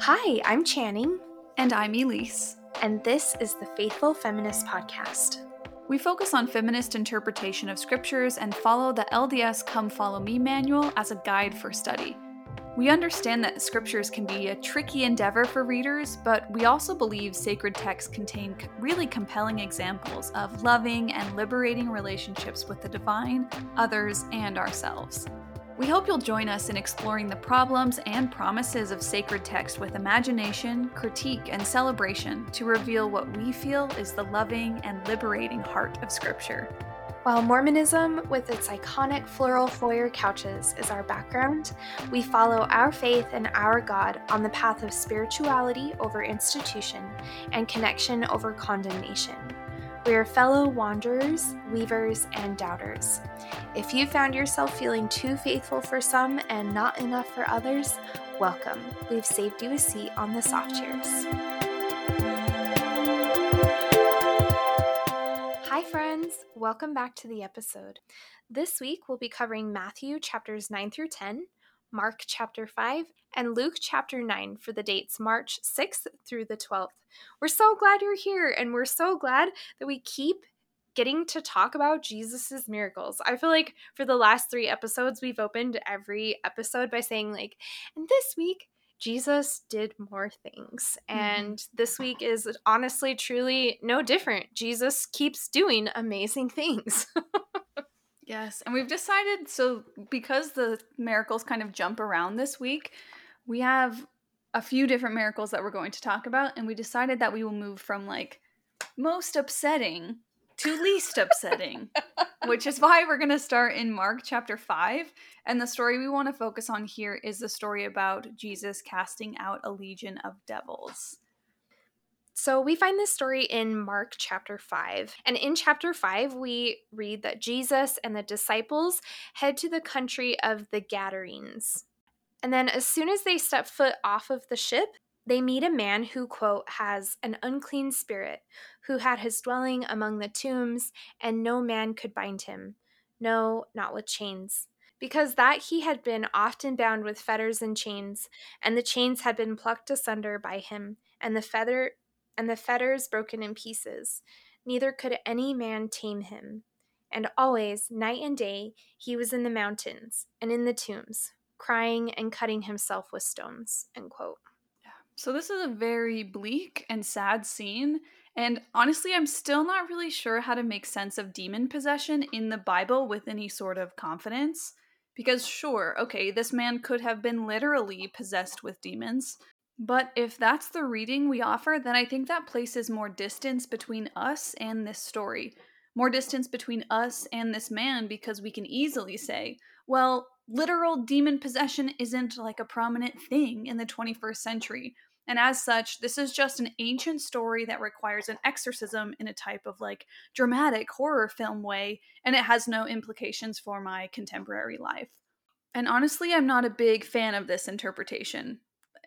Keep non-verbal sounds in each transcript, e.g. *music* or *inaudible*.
Hi, I'm Channing. And I'm Elise. And this is the Faithful Feminist Podcast. We focus on feminist interpretation of scriptures and follow the LDS Come Follow Me manual as a guide for study. We understand that scriptures can be a tricky endeavor for readers, but we also believe sacred texts contain really compelling examples of loving and liberating relationships with the divine, others, and ourselves. We hope you'll join us in exploring the problems and promises of sacred text with imagination, critique, and celebration to reveal what we feel is the loving and liberating heart of Scripture. While Mormonism, with its iconic floral foyer couches, is our background, we follow our faith and our God on the path of spirituality over institution and connection over condemnation. We are fellow wanderers, weavers, and doubters. If you found yourself feeling too faithful for some and not enough for others, welcome. We've saved you a seat on the soft chairs. Hi, friends. Welcome back to the episode. This week we'll be covering Matthew chapters 9 through 10, Mark chapter 5, and Luke chapter 9 for the dates March 6th through the 12th. We're so glad you're here, and we're so glad that we keep getting to talk about Jesus's miracles. I feel like for the last three episodes, we've opened every episode by saying, like, and this week, Jesus did more things. Mm-hmm. And this week is honestly, truly no different. Jesus keeps doing amazing things. *laughs* Yes, and we've decided so because the miracles kind of jump around this week, we have a few different miracles that we're going to talk about, and we decided that we will move from like most upsetting to least upsetting, *laughs* which is why we're going to start in Mark chapter 5. And the story we want to focus on here is the story about Jesus casting out a legion of devils. So we find this story in Mark chapter 5. And in chapter 5, we read that Jesus and the disciples head to the country of the Gadarenes. And then, as soon as they step foot off of the ship, they meet a man who, quote, has an unclean spirit, who had his dwelling among the tombs, and no man could bind him. No, not with chains. Because that he had been often bound with fetters and chains, and the chains had been plucked asunder by him, and the feather and the fetters broken in pieces. Neither could any man tame him. And always, night and day, he was in the mountains and in the tombs, crying and cutting himself with stones. End quote. So this is a very bleak and sad scene. And honestly, I'm still not really sure how to make sense of demon possession in the Bible with any sort of confidence. Because, sure, okay, this man could have been literally possessed with demons, but if that's the reading we offer, then I think that places more distance between us and this story. More distance between us and this man because we can easily say, well, literal demon possession isn't like a prominent thing in the 21st century. And as such, this is just an ancient story that requires an exorcism in a type of like dramatic horror film way, and it has no implications for my contemporary life. And honestly, I'm not a big fan of this interpretation.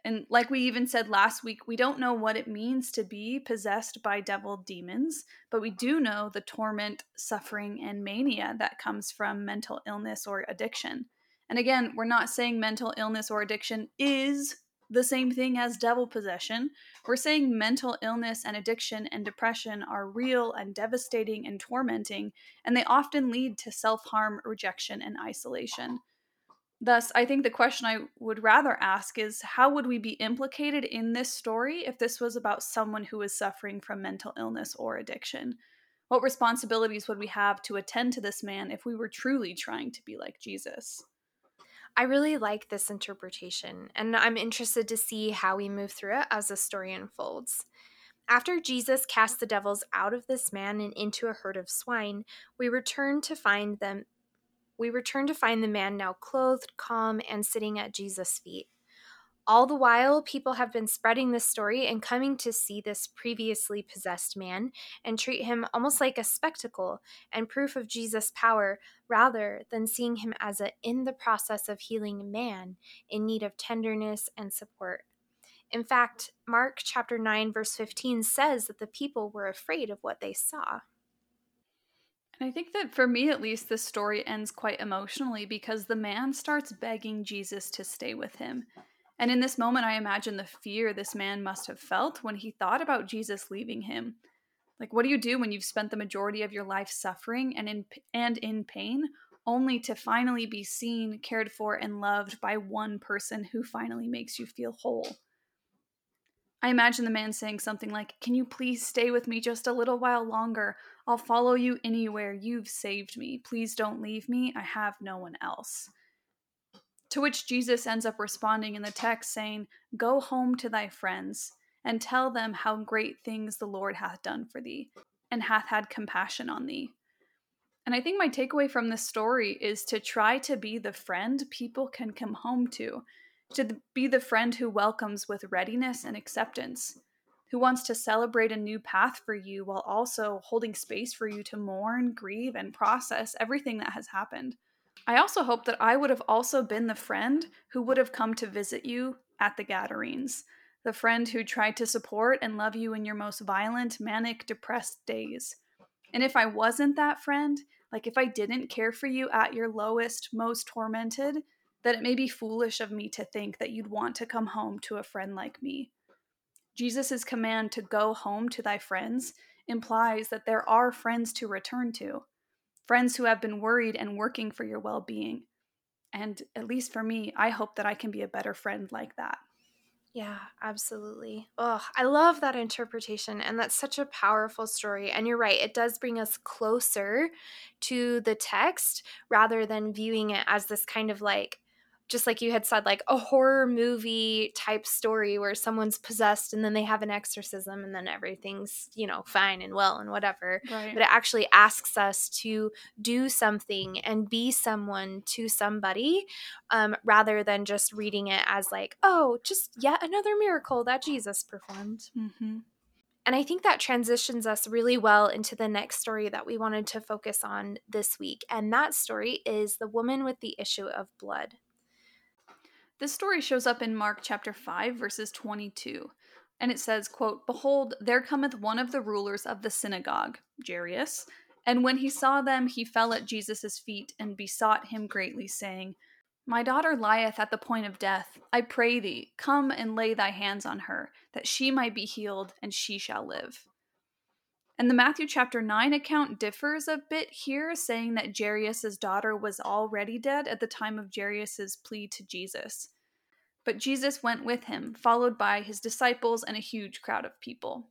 And like we even said last week, we don't know what it means to be possessed by devil demons, but we do know the torment, suffering, and mania that comes from mental illness or addiction. And again, we're not saying mental illness or addiction is the same thing as devil possession. We're saying mental illness and addiction and depression are real and devastating and tormenting, and they often lead to self harm, rejection, and isolation. Thus, I think the question I would rather ask is how would we be implicated in this story if this was about someone who is suffering from mental illness or addiction? What responsibilities would we have to attend to this man if we were truly trying to be like Jesus? I really like this interpretation, and I'm interested to see how we move through it as the story unfolds. After Jesus cast the devils out of this man and into a herd of swine, we return to find them we return to find the man now clothed, calm, and sitting at Jesus' feet. All the while, people have been spreading this story and coming to see this previously possessed man and treat him almost like a spectacle and proof of Jesus' power rather than seeing him as a in the process of healing man in need of tenderness and support. In fact, Mark chapter 9 verse 15 says that the people were afraid of what they saw. I think that for me, at least, this story ends quite emotionally because the man starts begging Jesus to stay with him. And in this moment, I imagine the fear this man must have felt when he thought about Jesus leaving him. Like, what do you do when you've spent the majority of your life suffering and in, and in pain, only to finally be seen, cared for, and loved by one person who finally makes you feel whole? I imagine the man saying something like, Can you please stay with me just a little while longer? I'll follow you anywhere. You've saved me. Please don't leave me. I have no one else. To which Jesus ends up responding in the text saying, Go home to thy friends, and tell them how great things the Lord hath done for thee, and hath had compassion on thee. And I think my takeaway from this story is to try to be the friend people can come home to, to be the friend who welcomes with readiness and acceptance, who wants to celebrate a new path for you while also holding space for you to mourn, grieve, and process everything that has happened. I also hope that I would have also been the friend who would have come to visit you at the Gadarenes, the friend who tried to support and love you in your most violent, manic, depressed days. And if I wasn't that friend, like if I didn't care for you at your lowest, most tormented, that it may be foolish of me to think that you'd want to come home to a friend like me. Jesus' command to go home to thy friends implies that there are friends to return to friends who have been worried and working for your well being. And at least for me, I hope that I can be a better friend like that. Yeah, absolutely. Oh, I love that interpretation. And that's such a powerful story. And you're right, it does bring us closer to the text rather than viewing it as this kind of like just like you had said, like a horror movie type story where someone's possessed and then they have an exorcism and then everything's, you know, fine and well and whatever. Right. But it actually asks us to do something and be someone to somebody um, rather than just reading it as like, oh, just yet another miracle that Jesus performed. Mm-hmm. And I think that transitions us really well into the next story that we wanted to focus on this week. And that story is the woman with the issue of blood. This story shows up in Mark chapter 5 verses 22. And it says, quote, "Behold, there cometh one of the rulers of the synagogue, Jairus, and when he saw them, he fell at Jesus' feet and besought him greatly, saying, My daughter lieth at the point of death. I pray thee, come and lay thy hands on her, that she might be healed, and she shall live. And the Matthew chapter 9 account differs a bit here, saying that Jairus' daughter was already dead at the time of Jairus' plea to Jesus. But Jesus went with him, followed by his disciples and a huge crowd of people.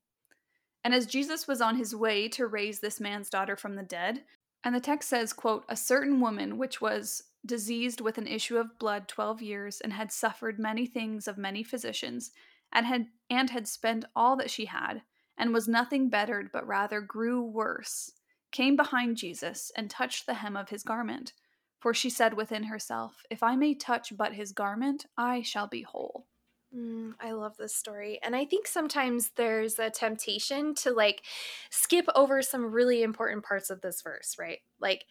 And as Jesus was on his way to raise this man's daughter from the dead, and the text says, quote, a certain woman which was diseased with an issue of blood 12 years and had suffered many things of many physicians and had and had spent all that she had and was nothing bettered, but rather grew worse, came behind Jesus and touched the hem of his garment. For she said within herself, If I may touch but his garment, I shall be whole. Mm, I love this story. And I think sometimes there's a temptation to like skip over some really important parts of this verse, right? Like,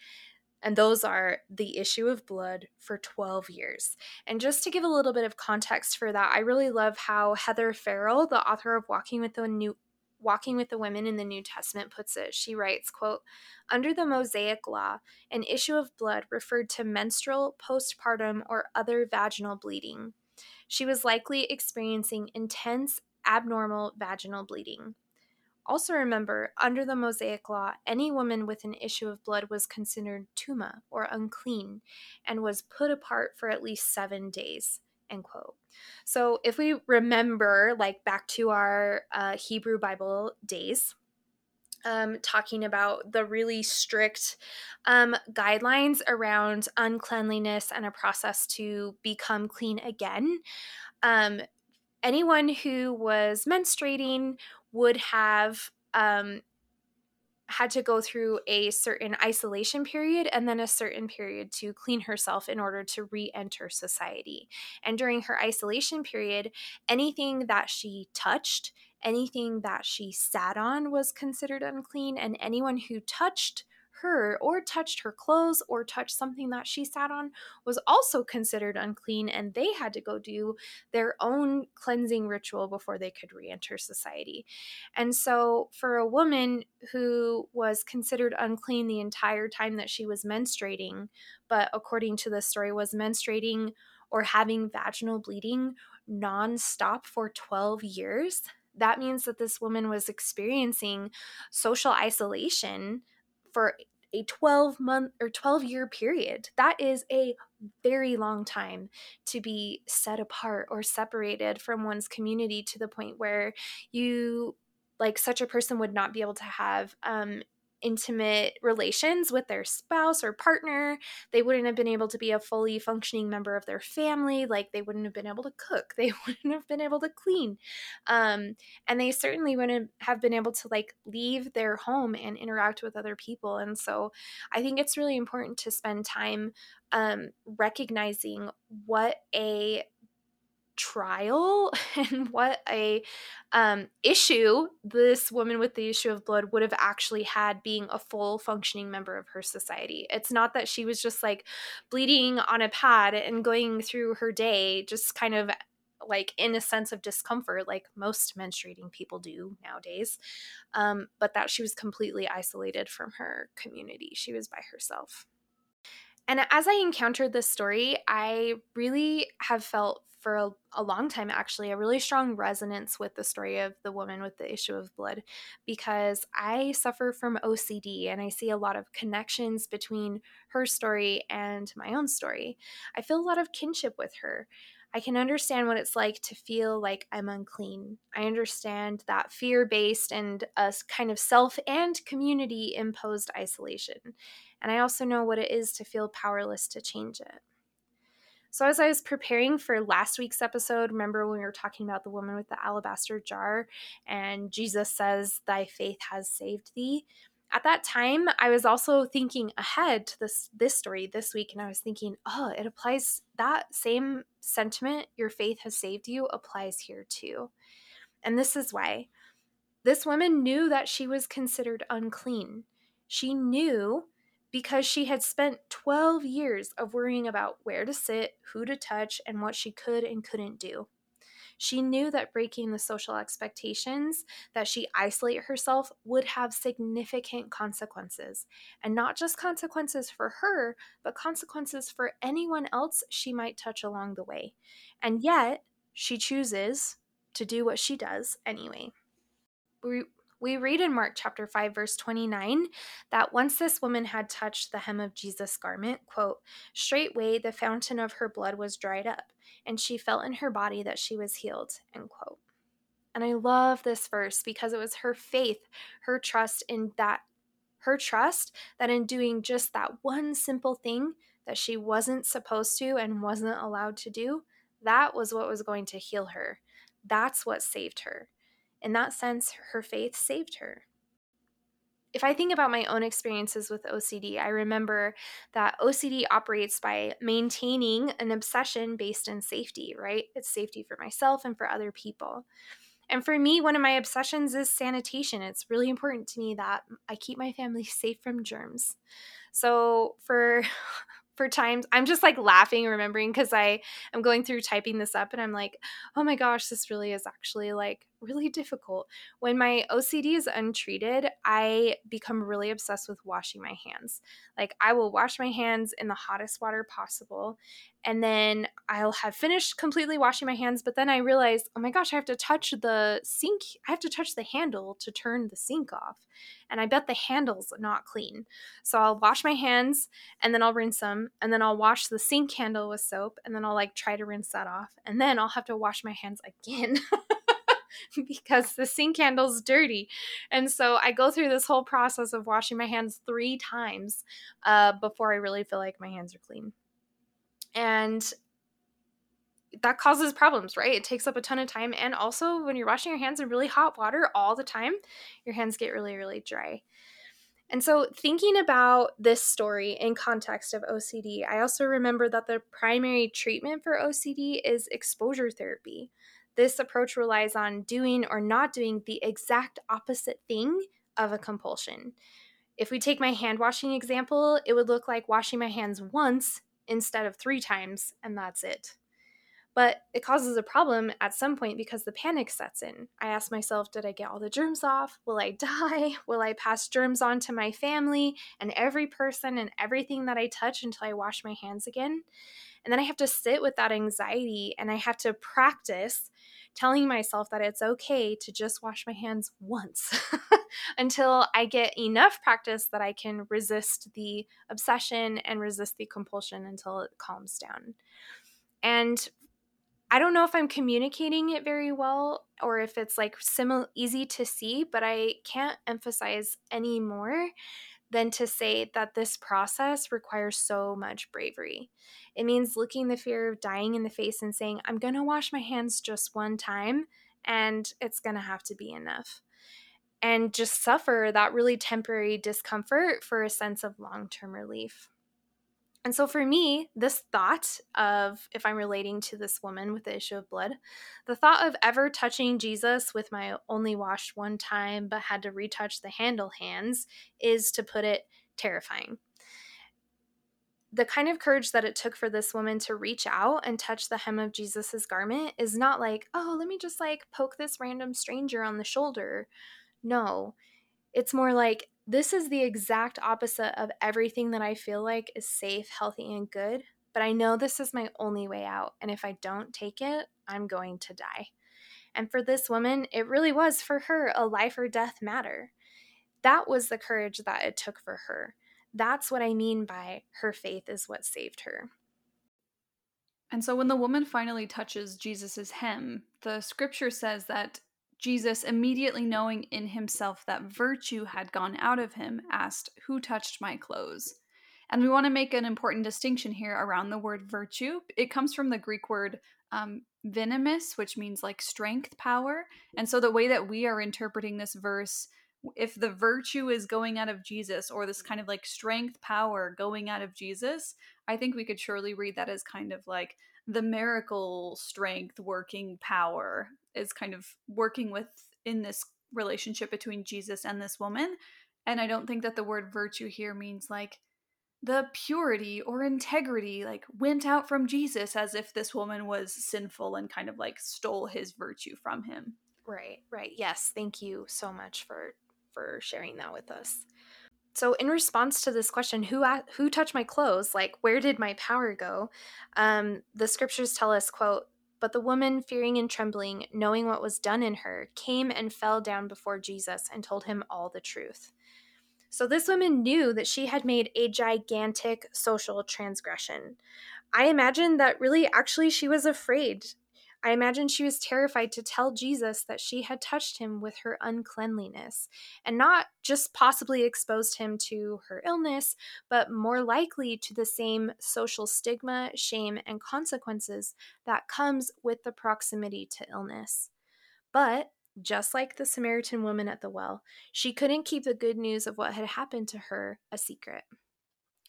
and those are the issue of blood for 12 years. And just to give a little bit of context for that, I really love how Heather Farrell, the author of Walking with the New Walking with the Women in the New Testament puts it. She writes, quote, Under the Mosaic law, an issue of blood referred to menstrual, postpartum, or other vaginal bleeding. She was likely experiencing intense, abnormal vaginal bleeding. Also, remember, under the Mosaic law, any woman with an issue of blood was considered tuma, or unclean, and was put apart for at least seven days. End quote. So if we remember, like back to our uh, Hebrew Bible days, um, talking about the really strict um, guidelines around uncleanliness and a process to become clean again. Um, anyone who was menstruating would have um, had to go through a certain isolation period and then a certain period to clean herself in order to re enter society. And during her isolation period, anything that she touched, anything that she sat on was considered unclean, and anyone who touched her or touched her clothes or touched something that she sat on was also considered unclean, and they had to go do their own cleansing ritual before they could re enter society. And so, for a woman who was considered unclean the entire time that she was menstruating, but according to the story, was menstruating or having vaginal bleeding nonstop for 12 years, that means that this woman was experiencing social isolation for a 12 month or 12 year period. That is a very long time to be set apart or separated from one's community to the point where you like such a person would not be able to have um, intimate relations with their spouse or partner. They wouldn't have been able to be a fully functioning member of their family. Like they wouldn't have been able to cook. *laughs* They wouldn't have been able to clean. Um, and they certainly wouldn't have been able to like leave their home and interact with other people. And so I think it's really important to spend time um, recognizing what a trial *laughs* and what a um, issue this woman with the issue of blood would have actually had being a full functioning member of her society. It's not that she was just like bleeding on a pad and going through her day just kind of like in a sense of discomfort like most menstruating people do nowadays um, but that she was completely isolated from her community she was by herself and as I encountered this story, I really have felt for a, a, long time actually a really strong resonance with the story of the woman with the issue of blood because I suffer from OCD and I see a lot of connections between her story and my own story. I feel a lot of kinship with her. I can understand what it's like to feel like I'm unclean. I understand that fear based and a kind of self and community imposed isolation. And I also know what it is to feel powerless to change it. So, as I was preparing for last week's episode, remember when we were talking about the woman with the alabaster jar and Jesus says, Thy faith has saved thee? At that time, I was also thinking ahead to this this story this week, and I was thinking, oh, it applies that same sentiment, your faith has saved you, applies here too. And this is why. This woman knew that she was considered unclean. She knew because she had spent 12 years of worrying about where to sit, who to touch, and what she could and couldn't do. She knew that breaking the social expectations, that she isolate herself, would have significant consequences. And not just consequences for her, but consequences for anyone else she might touch along the way. And yet, she chooses to do what she does anyway. We, we read in Mark chapter 5 verse 29 that once this woman had touched the hem of Jesus' garment, quote, straightway the fountain of her blood was dried up, and she felt in her body that she was healed, end quote. And I love this verse because it was her faith, her trust in that her trust that in doing just that one simple thing that she wasn't supposed to and wasn't allowed to do, that was what was going to heal her. That's what saved her. In that sense, her faith saved her. If I think about my own experiences with OCD, I remember that OCD operates by maintaining an obsession based in safety, right? It's safety for myself and for other people. And for me, one of my obsessions is sanitation. It's really important to me that I keep my family *laughs* safe from germs. So for *laughs* for times i'm just like laughing remembering because i am going through typing this up and i'm like oh my gosh this really is actually like really difficult when my ocd is untreated i become really obsessed with washing my hands like i will wash my hands in the hottest water possible and then I'll have finished completely washing my hands, but then I realize, oh my gosh, I have to touch the sink. I have to touch the handle to turn the sink off. And I bet the handle's not clean. So I'll wash my hands and then I'll rinse them and then I'll wash the sink handle with soap and then I'll like try to rinse that off. And then I'll have to wash my hands again. *laughs* *laughs* because the sink handle's dirty. And so I go through this whole process of washing my hands three times uh, before I really feel like my hands are clean. And that causes problems, right? It takes up a ton of time. And also, when you're washing your hands in really hot water all the time, your hands get really, really dry. And so, thinking about this story in context of OCD, I also remember that the primary treatment for OCD is exposure therapy. This approach relies on doing or not doing the exact opposite thing of a compulsion If we take my hand washing example, it would look like washing my hands once instead of three times, and that's it. But it causes a problem at some point because the panic sets in. I ask myself, did I get all the germs off? Will I *laughs* die? Will I pass germs on to my family and every person and everything that I touch until I wash my hands again? And then I have to sit with that anxiety and I have to practice telling myself that it's okay to just wash my hands once *laughs* until I get enough practice that I can resist the obsession and resist the compulsion until it calms down. And I don't know if I'm communicating it very well or if it's like simil- easy to see, but I can't emphasize any more than to say that this process requires so much bravery. It means looking the fear of dying in the face and saying, I'm going to wash my hands just one time and it's going to have to be enough. And just suffer that really temporary discomfort for a sense of long term relief. And so for me, this thought of if I'm relating to this woman with the issue of blood, the thought of ever touching Jesus with my only washed one time but had to retouch the handle hands is, to put it, terrifying. The kind of courage that it took for this woman to reach out and touch the hem of Jesus's garment is not like, oh, let me just like poke this random stranger on the shoulder. No, it's more like this is the exact opposite of everything that I feel like is safe, healthy, and good. But I know this is my only way out. And if I don't take it, I'm going to die. And for this woman, it really was for her a life or death matter. That was the courage that it took for her. That's what I mean by her faith is what saved her. And so when the woman finally touches Jesus' hem, the scripture says that Jesus, immediately knowing in himself that virtue had gone out of him, asked, Who touched my clothes? And we want to make an important distinction here around the word virtue. It comes from the Greek word um, venemis, which means like strength, power. And so the way that we are interpreting this verse, if the virtue is going out of Jesus or this kind of like strength, power going out of Jesus, I think we could surely read that as kind of like the miracle strength working power is kind of working with in this relationship between Jesus and this woman. And I don't think that the word virtue here means like the purity or integrity like went out from Jesus as if this woman was sinful and kind of like stole his virtue from him. Right, right. Yes, thank you so much for for sharing that with us. So, in response to this question, who who touched my clothes? Like, where did my power go? Um, the scriptures tell us, "quote but the woman, fearing and trembling, knowing what was done in her, came and fell down before Jesus and told him all the truth. So this woman knew that she had made a gigantic social transgression. I imagine that really actually she was afraid I imagine she was terrified to tell Jesus that she had touched him with her uncleanliness, and not just possibly exposed him to her illness, but more likely to the same social stigma, shame, and consequences that comes with the proximity to illness. But just like the Samaritan woman at the well, she couldn't keep the good news of what had happened to her a secret.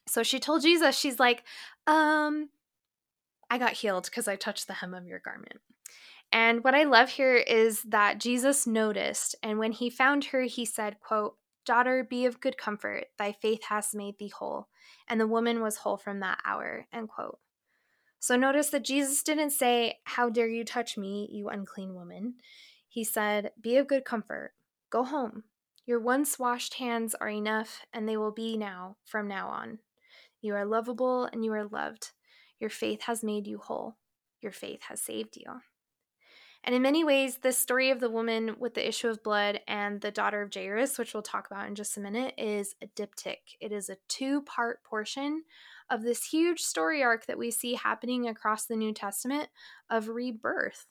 So she told Jesus, she's like, um, I got healed because I touched the hem of your garment. And what I love here is that Jesus noticed, and when he found her, he said, quote, Daughter, be of good comfort, thy faith has made thee whole. And the woman was whole from that hour, end quote. So notice that Jesus didn't say, How dare you touch me, you unclean woman? He said, Be of good comfort, go home. Your once washed hands are enough, and they will be now from now on. You are lovable and you are loved. Your faith has made you whole. Your faith has saved you. And in many ways, the story of the woman with the issue of blood and the daughter of Jairus, which we'll talk about in just a minute, is a diptych. It is a two part portion of this huge story arc that we see happening across the New Testament of rebirth.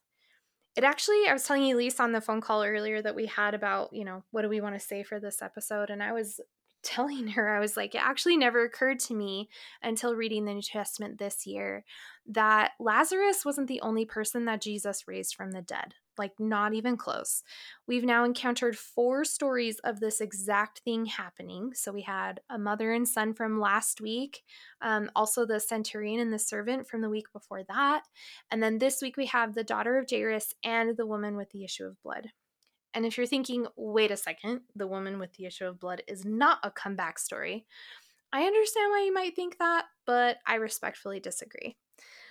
It actually, I was telling Elise on the phone call earlier that we had about, you know, what do we want to say for this episode? And I was telling her, I was like, it actually never occurred to me until reading the New Testament this year that Lazarus wasn't the only person that Jesus raised from the dead. Like, not even close. We've now encountered four stories of this exact thing happening. So, we had a mother and son from last week, um, also the centurion and the servant from the week before that. And then this week, we have the daughter of Jairus and the woman with the issue of blood. And if you're thinking, wait a second, the woman with the issue of blood is not a comeback story, I understand why you might think that, but I respectfully disagree.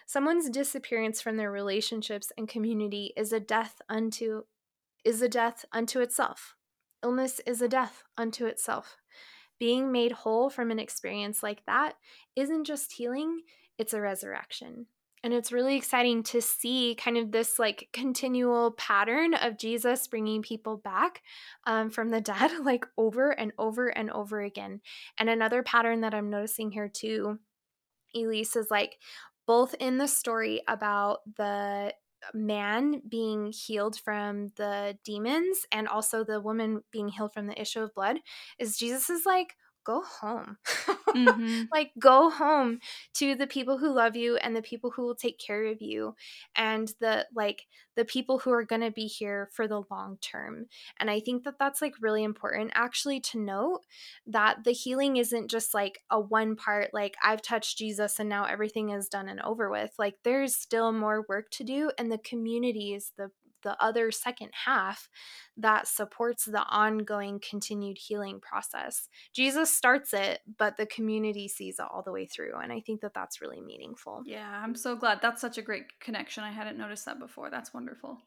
Someone's disappearance from their relationships and community is a death unto is a death unto itself. Illness is a death unto itself. Being made whole from an experience like that isn't just healing, it's a resurrection. And it's really exciting to see kind of this like continual pattern of Jesus bringing people back um, from the dead, *laughs* like over and over and over again. And another pattern that I'm noticing here too, Elise, is like both in the story about the man being healed from the demons and also the woman being healed from the issue of blood, is Jesus is like, go home. *laughs* Mm-hmm. like, go home to the people who love you and the people who will take care of you and the like the people who are going to be here for the long term. And I think that that's like really important actually to note that the healing isn't just like a one part, like, I've touched Jesus and now everything is done and over with. Like, there's still more work to do, and the community is the the other second half that supports the ongoing continued healing process. Jesus starts it, but the community sees it all the way through. And I think that that's really meaningful. Yeah, I'm so glad. That's such a great connection. I hadn't noticed that before. That's wonderful.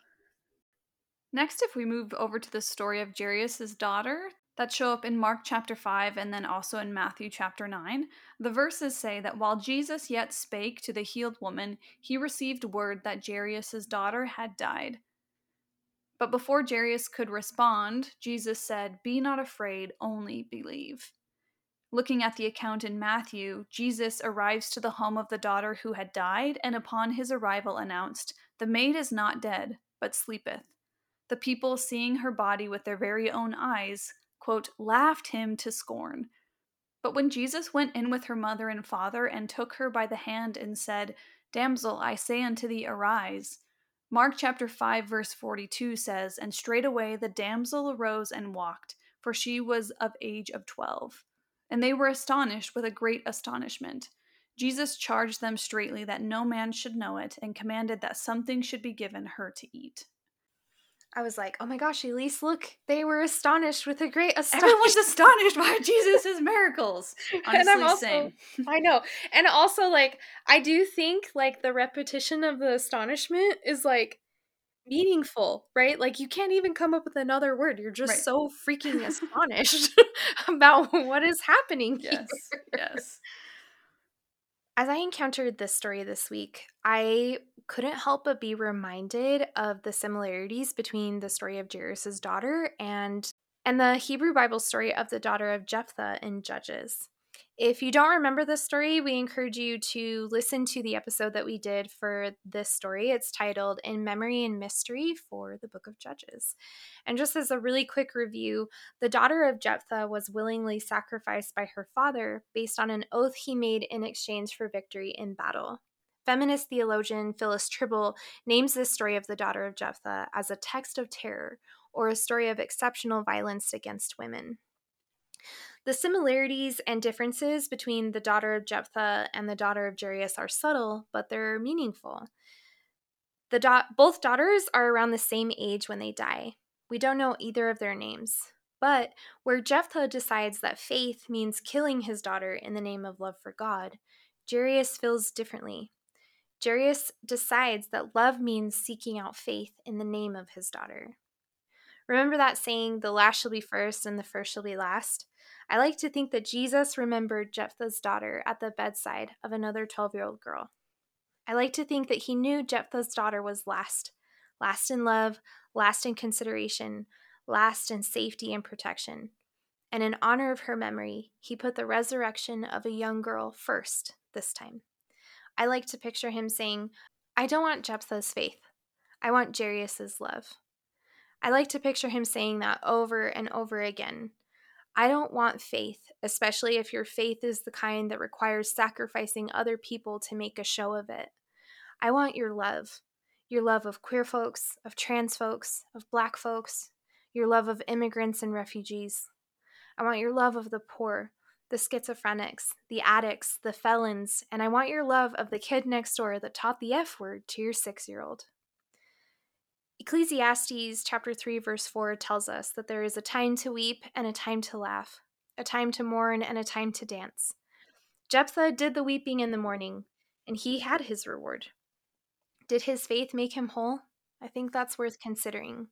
Next, if we move over to the story of Jairus' daughter, that show up in Mark chapter 5 and then also in Matthew chapter 9. The verses say that while Jesus yet spake to the healed woman, he received word that Jairus' daughter had died. But before Jairus could respond, Jesus said, Be not afraid, only believe. Looking at the account in Matthew, Jesus arrives to the home of the daughter who had died, and upon his arrival announced, The maid is not dead, but sleepeth. The people, seeing her body with their very own eyes, quote, laughed him to scorn. But when Jesus went in with her mother and father, and took her by the hand, and said, Damsel, I say unto thee, arise, Mark chapter 5 verse 42 says, And straightway the damsel arose and walked, for she was of age of 12. And they were astonished with a great astonishment. Jesus charged them straitly that no man should know it, and commanded that something should be given her to eat. I was like, oh my gosh, Elise, look, they were astonished with a great astonishment. *laughs* Everyone was astonished by *laughs* Jesus' miracles. Honestly, and I'm also, same. *laughs* I know. And also, like, I do think, like, the repetition of the astonishment is, like, meaningful, right? Like, you can't even come up with another word. You're just right. so freaking astonished about what is happening. Yes. Here. Yes. As I encountered this story this week, I couldn't help but be reminded of the similarities between the story of Jairus' daughter and and the Hebrew Bible story of the daughter of Jephthah in Judges. If you don't remember this story, we encourage you to listen to the episode that we did for this story. It's titled In Memory and Mystery for the Book of Judges. And just as a really quick review, the daughter of Jephthah was willingly sacrificed by her father based on an oath he made in exchange for victory in battle. Feminist theologian Phyllis Trible names this story of the daughter of Jephthah as a text of terror or a story of exceptional violence against women. The similarities and differences between the daughter of Jephthah and the daughter of Jairus are subtle, but they're meaningful. The both daughters are around the same age when they die. We don't know either of their names. But where Jephthah decides that faith means killing his daughter in the name of love for God, Jairus feels differently. Jairus decides that love means seeking out faith in the name of his daughter. Remember that saying, the last shall be first and the first shall be last? I like to think that Jesus remembered Jephthah's daughter at the bedside of another 12 year old girl. I like to think that he knew Jephthah's daughter was last last in love, last in consideration, last in safety and protection. And in honor of her memory, he put the resurrection of a young girl first this time. I like to picture him saying, I don't want Jephthah's faith. I want Jairus' love. I like to picture him saying that over and over again I don't want faith, especially if your faith is the kind that requires sacrificing other people to make a show of it. I want your love, your love of queer folks, of trans folks, of black folks, your love of immigrants and refugees. I want your love of the poor, the schizophrenics, the addicts, the felons, and I want your love of the kid next door that taught the F word to your six year old. Ecclesiastes chapter 3 verse 4 tells us that there is a time to weep and a time to laugh, a time to mourn and a time to dance. Jephthah did the weeping in the morning, and he had his reward. Did his faith make him whole? I think that's worth considering.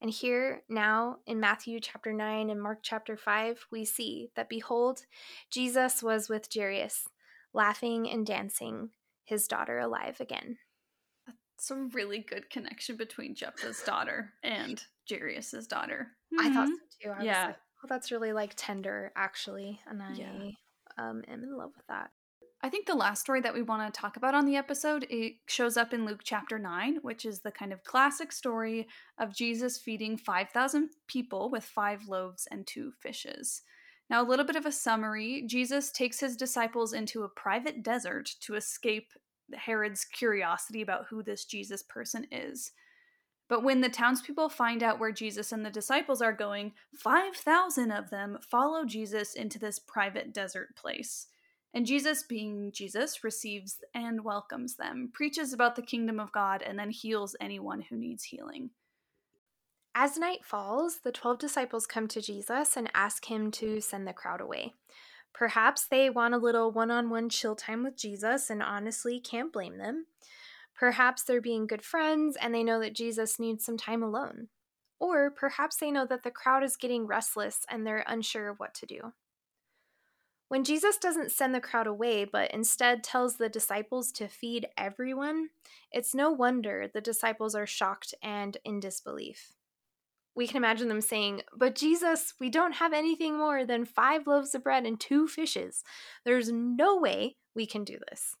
And here, now, in Matthew chapter 9 and Mark chapter 5, we see that behold, Jesus was with Jairus, laughing and dancing, his daughter alive again. That's a really good connection between Jephthah's daughter and Jairus' daughter. Mm-hmm. I thought so too. I yeah. Like, oh, that's really like tender, actually. And I yeah. um, am in love with that. I think the last story that we want to talk about on the episode it shows up in Luke chapter 9, which is the kind of classic story of Jesus feeding 5,000 people with 5 loaves and 2 fishes. Now, a little bit of a summary Jesus takes his disciples into a private desert to escape Herod's curiosity about who this Jesus person is. But when the townspeople find out where Jesus and the disciples are going, 5,000 of them follow Jesus into this private desert place. And Jesus, being Jesus, receives and welcomes them, preaches about the kingdom of God, and then heals anyone who needs healing. As night falls, the 12 disciples come to Jesus and ask him to send the crowd away. Perhaps they want a little one on one chill time with Jesus, and honestly can't blame them. Perhaps they're being good friends and they know that Jesus needs some time alone. Or perhaps they know that the crowd is getting restless and they're unsure of what to do. When Jesus doesn't send the crowd away, but instead tells the disciples to feed everyone, it's no wonder the disciples are shocked and in disbelief. We can imagine them saying, But Jesus, we don't have anything more than five loaves of bread and two fishes. There's no way we can do this.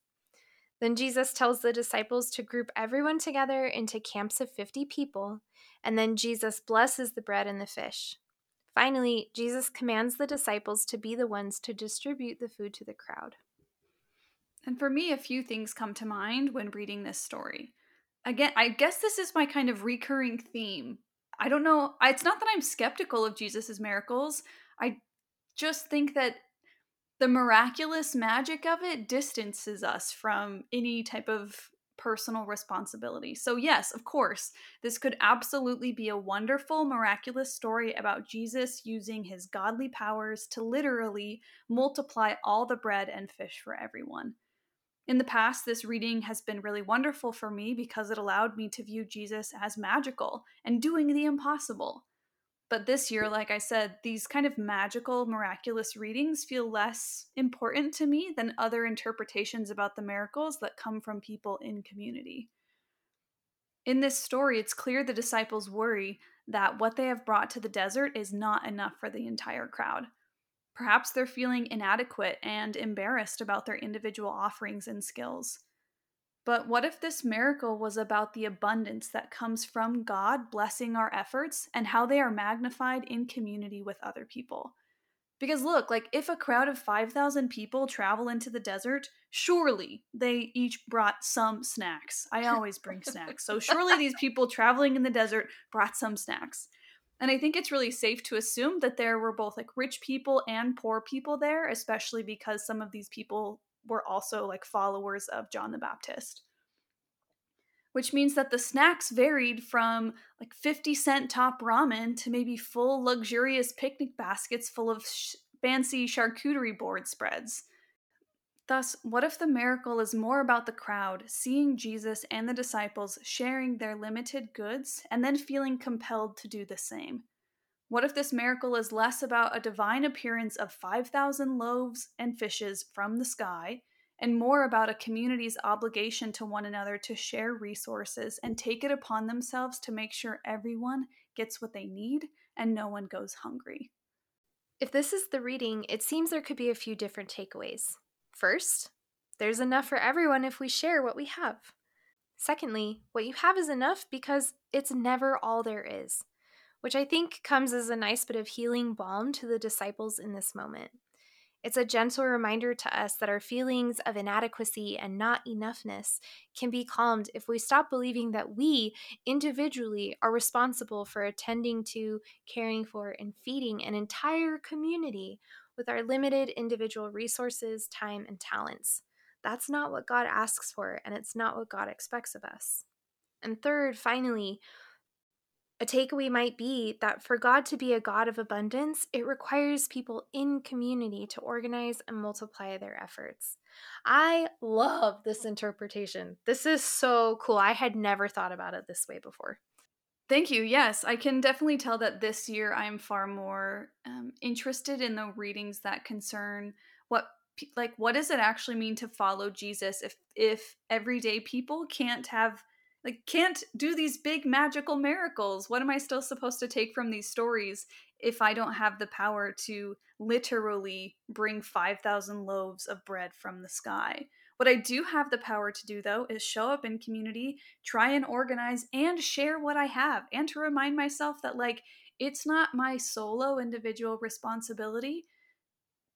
Then Jesus tells the disciples to group everyone together into camps of 50 people, and then Jesus blesses the bread and the fish. Finally, Jesus commands the disciples to be the ones to distribute the food to the crowd. And for me, a few things come to mind when reading this story. Again, I guess this is my kind of recurring theme. I don't know, it's not that I'm skeptical of Jesus' miracles. I just think that the miraculous magic of it distances us from any type of personal responsibility. So, yes, of course, this could absolutely be a wonderful, miraculous story about Jesus using his godly powers to literally multiply all the bread and fish for everyone. In the past, this reading has been really wonderful for me because it allowed me to view Jesus as magical and doing the impossible. But this year, like I said, these kind of magical, miraculous readings feel less important to me than other interpretations about the miracles that come from people in community. In this story, it's clear the disciples worry that what they have brought to the desert is not enough for the entire crowd. Perhaps they're feeling inadequate and embarrassed about their individual offerings and skills. But what if this miracle was about the abundance that comes from God blessing our efforts and how they are magnified in community with other people? Because look, like if a crowd of 5,000 people travel into the desert, surely they each brought some snacks. I always bring snacks. So surely these *laughs* people traveling in the desert brought some snacks. And I think it's really safe to assume that there were both like rich people and poor people there, especially because some of these people were also like followers of John the Baptist. Which means that the snacks varied from like 50 cent top ramen to maybe full luxurious picnic baskets full of sh- fancy charcuterie board spreads. Thus, what if the miracle is more about the crowd seeing Jesus and the disciples sharing their limited goods and then feeling compelled to do the same? What if this miracle is less about a divine appearance of 5,000 loaves and fishes from the sky and more about a community's obligation to one another to share resources and take it upon themselves to make sure everyone gets what they need and no one goes hungry? If this is the reading, it seems there could be a few different takeaways. First, there's enough for everyone if we share what we have. Secondly, what you have is enough because it's never all there is which I think comes as a nice bit of healing balm to the disciples in this moment. It's a gentle reminder to us that our feelings of inadequacy and not enoughness can be calmed if we stop believing that we individually are responsible for attending to, caring for, and feeding an entire community with our limited individual resources, time, and talents. That's not what God asks for, and it's not what God expects of us. And third, finally, a takeaway might be that for God to be a God of abundance, it requires people in community to organize and multiply their efforts. I love this interpretation. This is so cool. I had never thought about it this way before. Thank you. Yes, I can definitely tell that this year I'm far more um, interested in the readings that concern what like what does it actually mean to follow Jesus if if everyday people can't have like can't do these big magical miracles what am i still supposed to take from these stories if i don't have the power to literally bring 5000 loaves of bread from the sky what i do have the power to do though is show up in community try and organize and share what i have and to remind myself that like it's not my solo individual responsibility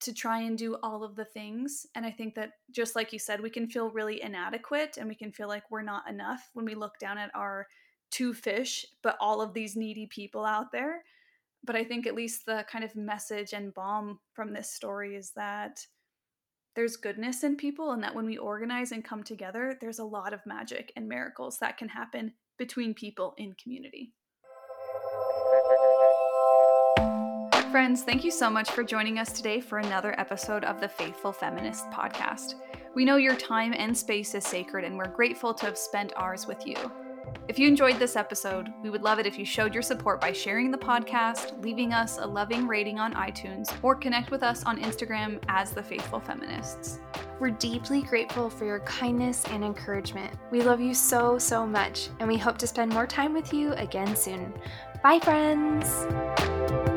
to try and do all of the things. And I think that just like you said, we can feel really inadequate and we can feel like we're not enough when we look down at our two fish, but all of these needy people out there. But I think at least the kind of message and balm from this story is that there's goodness in people and that when we organize and come together, there's a lot of magic and miracles that can happen between people in community. Friends, thank you so much for joining us today for another episode of the Faithful Feminist podcast. We know your time and space is sacred, and we're grateful to have spent ours with you. If you enjoyed this episode, we would love it if you showed your support by sharing the podcast, leaving us a loving rating on iTunes, or connect with us on Instagram as The Faithful Feminists. We're deeply grateful for your kindness and encouragement. We love you so, so much, and we hope to spend more time with you again soon. Bye, friends!